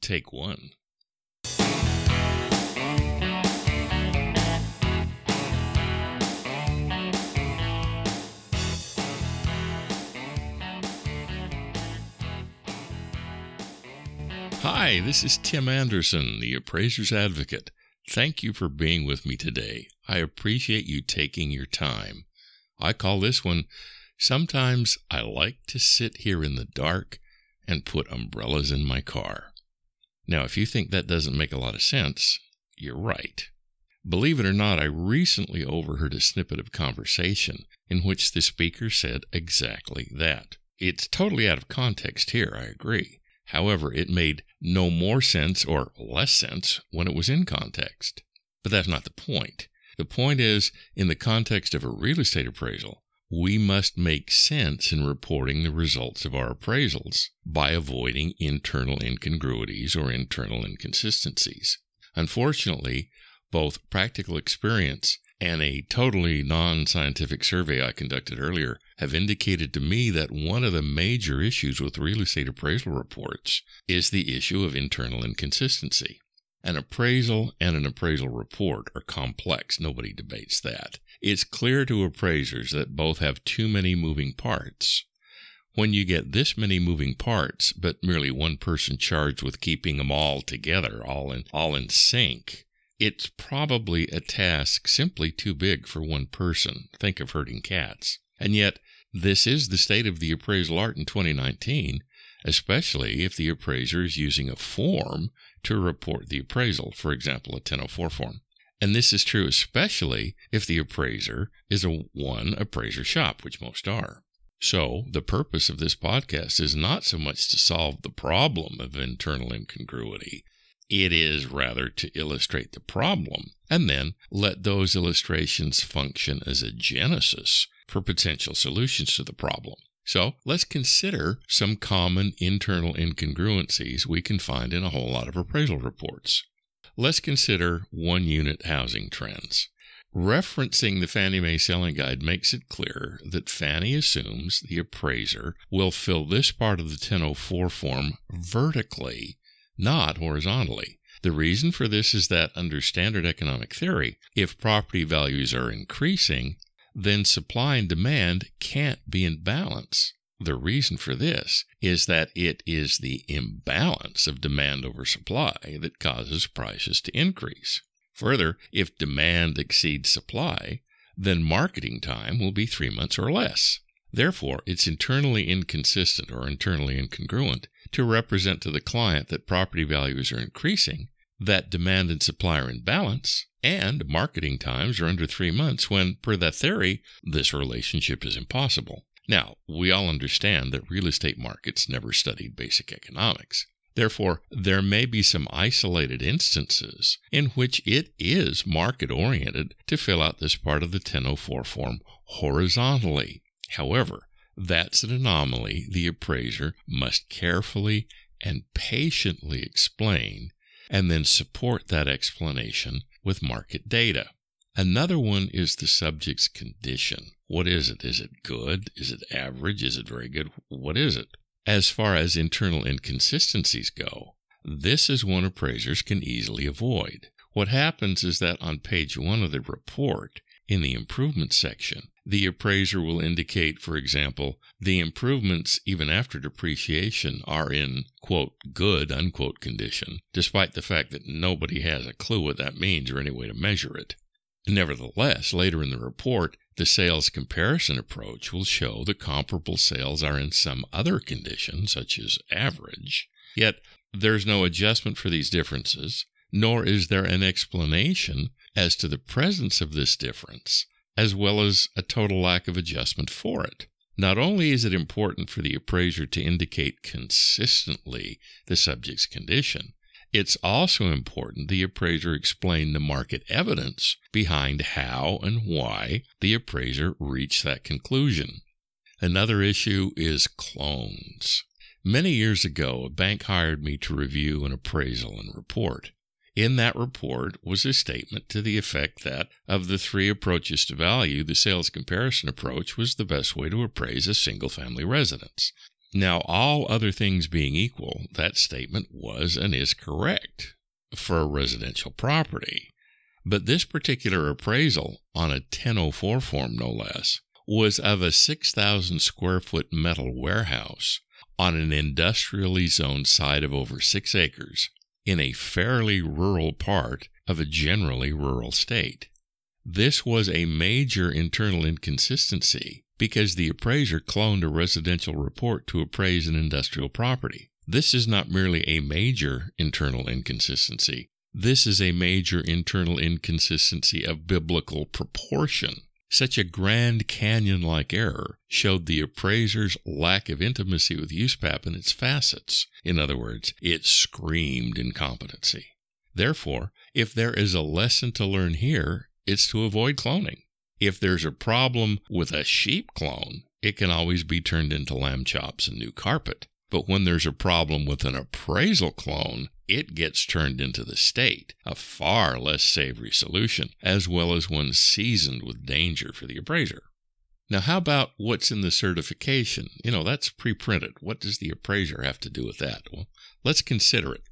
Take one. Hi, this is Tim Anderson, the Appraiser's Advocate. Thank you for being with me today. I appreciate you taking your time. I call this one Sometimes I like to sit here in the dark and put umbrellas in my car. Now, if you think that doesn't make a lot of sense, you're right. Believe it or not, I recently overheard a snippet of conversation in which the speaker said exactly that. It's totally out of context here, I agree. However, it made no more sense or less sense when it was in context. But that's not the point. The point is, in the context of a real estate appraisal, we must make sense in reporting the results of our appraisals by avoiding internal incongruities or internal inconsistencies. Unfortunately, both practical experience and a totally non scientific survey I conducted earlier have indicated to me that one of the major issues with real estate appraisal reports is the issue of internal inconsistency. An appraisal and an appraisal report are complex, nobody debates that. It's clear to appraisers that both have too many moving parts. When you get this many moving parts, but merely one person charged with keeping them all together, all in, all in sync, it's probably a task simply too big for one person. Think of herding cats. And yet, this is the state of the appraisal art in 2019, especially if the appraiser is using a form to report the appraisal, for example, a 1004 form. And this is true especially if the appraiser is a one appraiser shop, which most are. So, the purpose of this podcast is not so much to solve the problem of internal incongruity, it is rather to illustrate the problem and then let those illustrations function as a genesis for potential solutions to the problem. So let's consider some common internal incongruencies we can find in a whole lot of appraisal reports. Let's consider one unit housing trends. Referencing the Fannie Mae Selling Guide makes it clear that Fannie assumes the appraiser will fill this part of the 1004 form vertically not horizontally. The reason for this is that under standard economic theory, if property values are increasing, then supply and demand can't be in balance. The reason for this is that it is the imbalance of demand over supply that causes prices to increase. Further, if demand exceeds supply, then marketing time will be three months or less. Therefore, it's internally inconsistent or internally incongruent to represent to the client that property values are increasing, that demand and supply are in balance, and marketing times are under three months when, per that theory, this relationship is impossible. Now, we all understand that real estate markets never studied basic economics. Therefore, there may be some isolated instances in which it is market oriented to fill out this part of the 1004 form horizontally. However, that's an anomaly the appraiser must carefully and patiently explain and then support that explanation with market data. Another one is the subject's condition. What is it? Is it good? Is it average? Is it very good? What is it? As far as internal inconsistencies go, this is one appraisers can easily avoid. What happens is that on page one of the report, in the improvement section, the appraiser will indicate, for example, the improvements even after depreciation are in, quote, good, unquote condition, despite the fact that nobody has a clue what that means or any way to measure it. Nevertheless, later in the report, the sales comparison approach will show the comparable sales are in some other condition, such as average, yet there's no adjustment for these differences, nor is there an explanation as to the presence of this difference as well as a total lack of adjustment for it. Not only is it important for the appraiser to indicate consistently the subject's condition, it's also important the appraiser explain the market evidence behind how and why the appraiser reached that conclusion. Another issue is clones. Many years ago, a bank hired me to review an appraisal and report. In that report was a statement to the effect that, of the three approaches to value, the sales comparison approach was the best way to appraise a single family residence. Now, all other things being equal, that statement was and is correct for a residential property. But this particular appraisal, on a 1004 form no less, was of a 6,000 square foot metal warehouse on an industrially zoned site of over six acres in a fairly rural part of a generally rural state. This was a major internal inconsistency because the appraiser cloned a residential report to appraise an industrial property. This is not merely a major internal inconsistency. This is a major internal inconsistency of biblical proportion. Such a Grand Canyon like error showed the appraiser's lack of intimacy with USPAP and its facets. In other words, it screamed incompetency. Therefore, if there is a lesson to learn here, it's to avoid cloning. If there's a problem with a sheep clone, it can always be turned into lamb chops and new carpet. But when there's a problem with an appraisal clone, it gets turned into the state, a far less savory solution, as well as one seasoned with danger for the appraiser. Now, how about what's in the certification? You know, that's pre printed. What does the appraiser have to do with that? Well, let's consider it.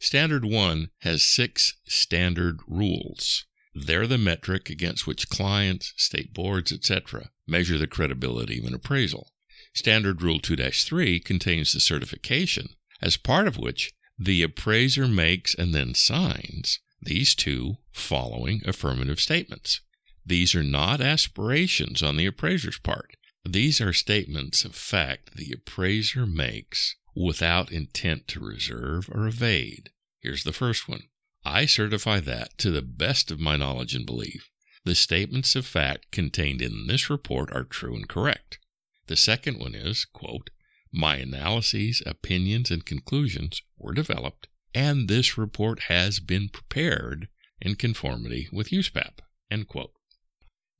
Standard 1 has six standard rules. They're the metric against which clients, state boards, etc., measure the credibility of an appraisal. Standard Rule 2 3 contains the certification, as part of which the appraiser makes and then signs these two following affirmative statements. These are not aspirations on the appraiser's part. These are statements of fact the appraiser makes without intent to reserve or evade. Here's the first one I certify that, to the best of my knowledge and belief, the statements of fact contained in this report are true and correct. The second one is, quote, my analyses, opinions, and conclusions were developed, and this report has been prepared in conformity with USPAP. End quote.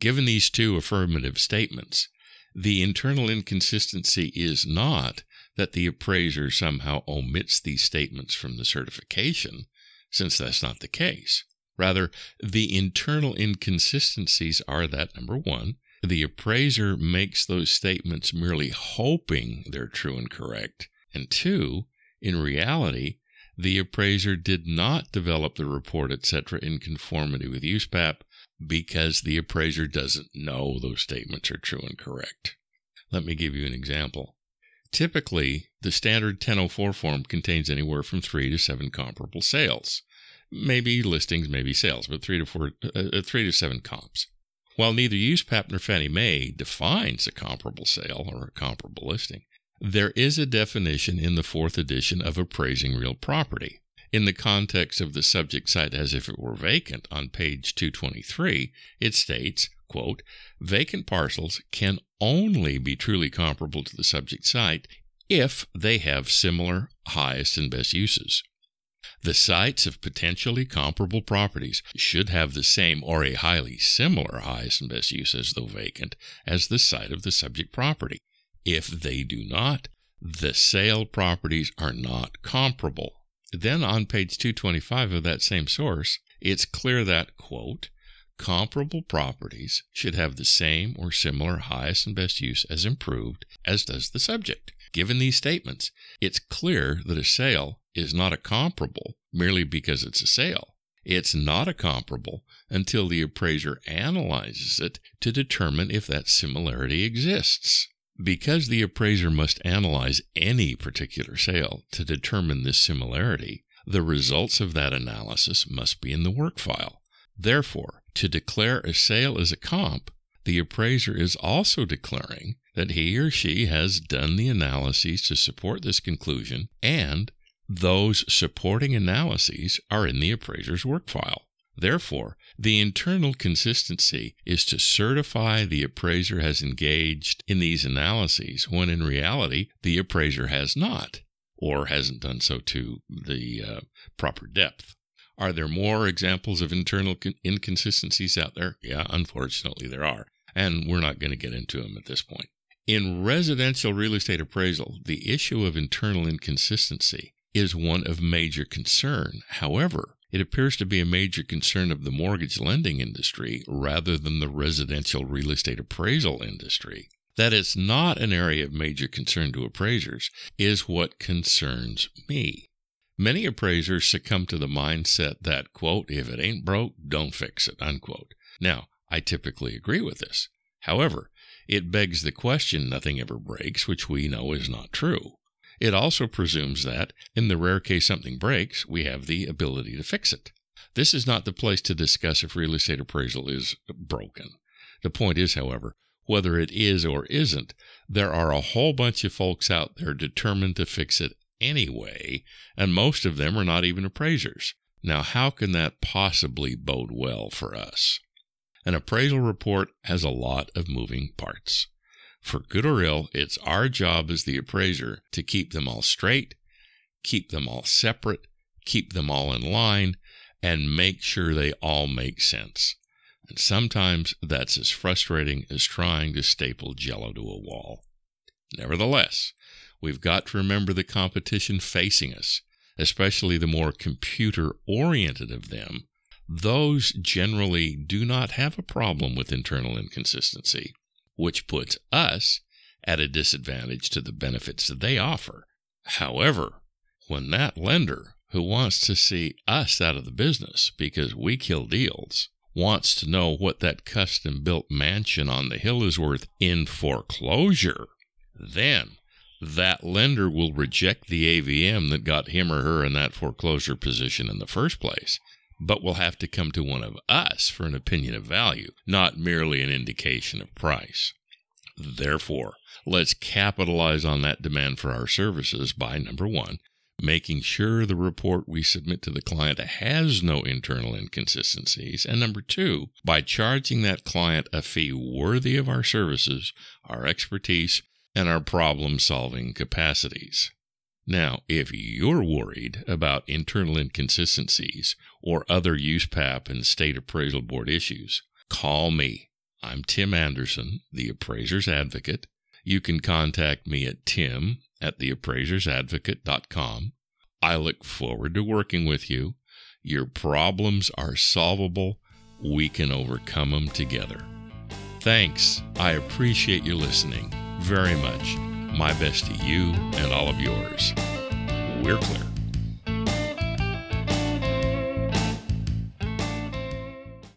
Given these two affirmative statements, the internal inconsistency is not that the appraiser somehow omits these statements from the certification, since that's not the case. Rather, the internal inconsistencies are that number one, the appraiser makes those statements merely hoping they're true and correct. And two, in reality, the appraiser did not develop the report, etc., in conformity with USPAP because the appraiser doesn't know those statements are true and correct. Let me give you an example. Typically, the standard 1004 form contains anywhere from three to seven comparable sales. Maybe listings, maybe sales, but three to four, uh, uh three to seven comps. While neither USPAP nor Fannie Mae defines a comparable sale or a comparable listing, there is a definition in the fourth edition of appraising real property. In the context of the subject site as if it were vacant on page 223, it states, quote, vacant parcels can only be truly comparable to the subject site if they have similar highest and best uses. The sites of potentially comparable properties should have the same or a highly similar highest and best use as though vacant as the site of the subject property. If they do not, the sale properties are not comparable. Then on page 225 of that same source, it's clear that, quote, comparable properties should have the same or similar highest and best use as improved as does the subject. Given these statements, it's clear that a sale is not a comparable merely because it's a sale. It's not a comparable until the appraiser analyzes it to determine if that similarity exists. Because the appraiser must analyze any particular sale to determine this similarity, the results of that analysis must be in the work file. Therefore, to declare a sale as a comp, the appraiser is also declaring that he or she has done the analyses to support this conclusion and those supporting analyses are in the appraiser's work file. Therefore, the internal consistency is to certify the appraiser has engaged in these analyses when in reality the appraiser has not, or hasn't done so to the uh, proper depth. Are there more examples of internal con- inconsistencies out there? Yeah, unfortunately there are, and we're not going to get into them at this point. In residential real estate appraisal, the issue of internal inconsistency is one of major concern. However, it appears to be a major concern of the mortgage lending industry rather than the residential real estate appraisal industry. That it's not an area of major concern to appraisers is what concerns me. Many appraisers succumb to the mindset that, quote, if it ain't broke, don't fix it, unquote. Now, I typically agree with this. However, it begs the question nothing ever breaks, which we know is not true. It also presumes that, in the rare case something breaks, we have the ability to fix it. This is not the place to discuss if real estate appraisal is broken. The point is, however, whether it is or isn't, there are a whole bunch of folks out there determined to fix it anyway, and most of them are not even appraisers. Now, how can that possibly bode well for us? An appraisal report has a lot of moving parts. For good or ill, it's our job as the appraiser to keep them all straight, keep them all separate, keep them all in line, and make sure they all make sense. And sometimes that's as frustrating as trying to staple jello to a wall. Nevertheless, we've got to remember the competition facing us, especially the more computer oriented of them. Those generally do not have a problem with internal inconsistency, which puts us at a disadvantage to the benefits that they offer. However, when that lender who wants to see us out of the business because we kill deals wants to know what that custom built mansion on the hill is worth in foreclosure, then that lender will reject the AVM that got him or her in that foreclosure position in the first place, but will have to come to one of us for an opinion of value, not merely an indication of price. Therefore, let's capitalize on that demand for our services by number one, making sure the report we submit to the client has no internal inconsistencies, and number two, by charging that client a fee worthy of our services, our expertise, and our problem solving capacities. Now, if you're worried about internal inconsistencies or other USPAP and state appraisal board issues, call me. I'm Tim Anderson, the appraiser's advocate. You can contact me at tim at theappraisersadvocate.com. I look forward to working with you. Your problems are solvable. We can overcome them together. Thanks. I appreciate you listening very much. My best to you and all of yours. We're clear.